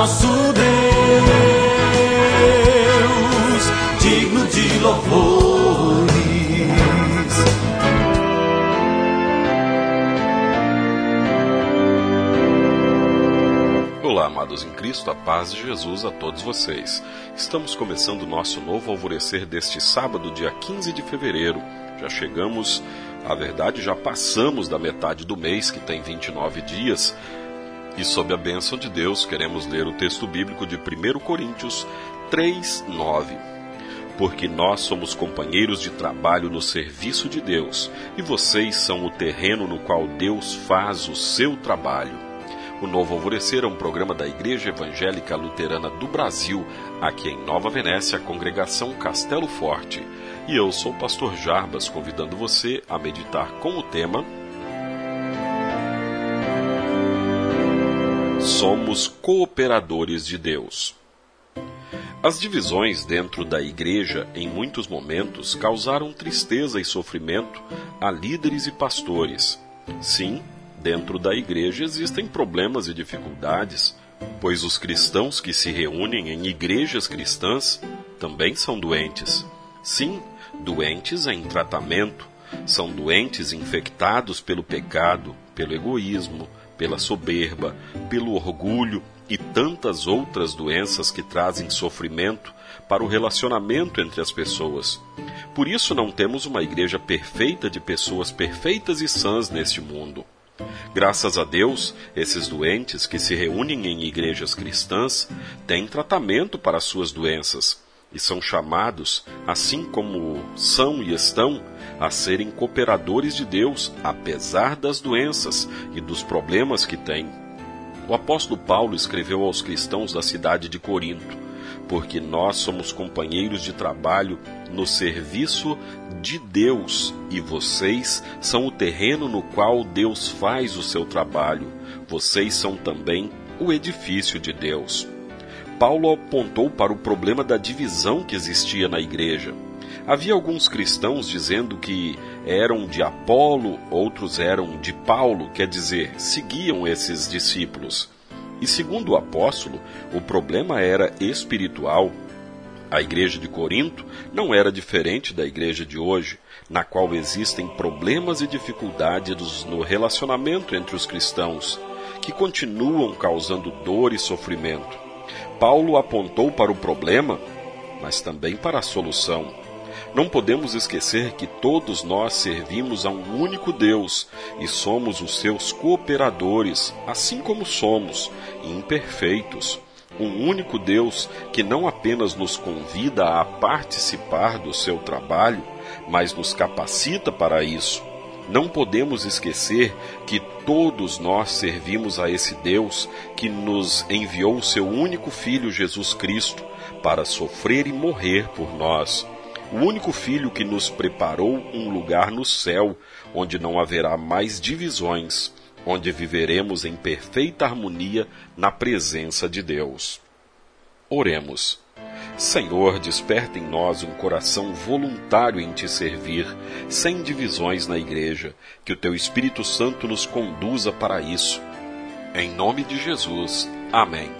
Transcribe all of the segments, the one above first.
nosso Deus, digno de louvores. Olá, amados em Cristo, a paz de Jesus a todos vocês. Estamos começando o nosso novo alvorecer deste sábado, dia 15 de fevereiro. Já chegamos, a verdade, já passamos da metade do mês, que tem 29 dias, e sob a bênção de Deus, queremos ler o texto bíblico de 1 Coríntios 3, 9. Porque nós somos companheiros de trabalho no serviço de Deus, e vocês são o terreno no qual Deus faz o seu trabalho. O Novo Alvorecer é um programa da Igreja Evangélica Luterana do Brasil, aqui em Nova Venécia, congregação Castelo Forte. E eu sou o pastor Jarbas, convidando você a meditar com o tema somos cooperadores de Deus. As divisões dentro da igreja, em muitos momentos, causaram tristeza e sofrimento a líderes e pastores. Sim, dentro da igreja existem problemas e dificuldades, pois os cristãos que se reúnem em igrejas cristãs também são doentes. Sim, doentes em tratamento, são doentes infectados pelo pecado, pelo egoísmo, pela soberba, pelo orgulho e tantas outras doenças que trazem sofrimento para o relacionamento entre as pessoas. Por isso não temos uma igreja perfeita de pessoas perfeitas e sãs neste mundo. Graças a Deus, esses doentes que se reúnem em igrejas cristãs têm tratamento para suas doenças e são chamados, assim como são e estão, a serem cooperadores de Deus, apesar das doenças e dos problemas que têm. O apóstolo Paulo escreveu aos cristãos da cidade de Corinto: Porque nós somos companheiros de trabalho no serviço de Deus, e vocês são o terreno no qual Deus faz o seu trabalho. Vocês são também o edifício de Deus. Paulo apontou para o problema da divisão que existia na igreja. Havia alguns cristãos dizendo que eram de Apolo, outros eram de Paulo, quer dizer, seguiam esses discípulos. E segundo o apóstolo, o problema era espiritual. A igreja de Corinto não era diferente da igreja de hoje, na qual existem problemas e dificuldades no relacionamento entre os cristãos, que continuam causando dor e sofrimento. Paulo apontou para o problema, mas também para a solução. Não podemos esquecer que todos nós servimos a um único Deus e somos os seus cooperadores, assim como somos, imperfeitos. Um único Deus que não apenas nos convida a participar do seu trabalho, mas nos capacita para isso. Não podemos esquecer que todos nós servimos a esse Deus que nos enviou o seu único Filho Jesus Cristo para sofrer e morrer por nós o único filho que nos preparou um lugar no céu, onde não haverá mais divisões, onde viveremos em perfeita harmonia na presença de Deus. Oremos. Senhor, desperta em nós um coração voluntário em te servir, sem divisões na igreja, que o teu Espírito Santo nos conduza para isso. Em nome de Jesus. Amém.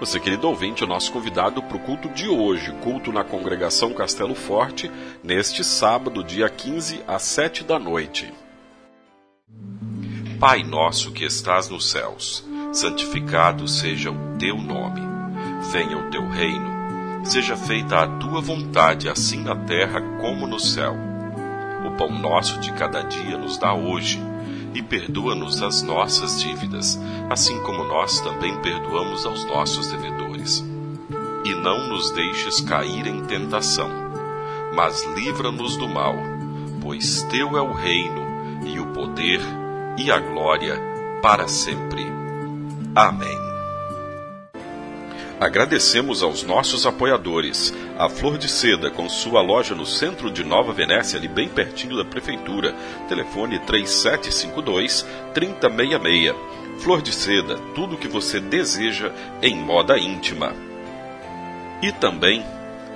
Você, querido ouvinte, é o nosso convidado para o culto de hoje, culto na congregação Castelo Forte, neste sábado, dia 15, às 7 da noite. Pai nosso que estás nos céus, santificado seja o teu nome. Venha o teu reino. Seja feita a tua vontade, assim na terra como no céu. O pão nosso de cada dia nos dá hoje e perdoa-nos as nossas dívidas, assim como nós também perdoamos aos nossos devedores. E não nos deixes cair em tentação, mas livra-nos do mal, pois teu é o reino, e o poder, e a glória, para sempre. Amém. Agradecemos aos nossos apoiadores. A Flor de Seda, com sua loja no centro de Nova Venécia, ali bem pertinho da prefeitura. Telefone 3752-3066. Flor de Seda, tudo o que você deseja em moda íntima. E também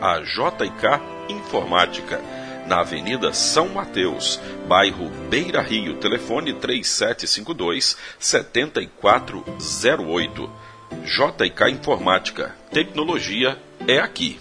a JK Informática, na Avenida São Mateus, bairro Beira Rio. Telefone 3752-7408. JK Informática. Tecnologia é aqui.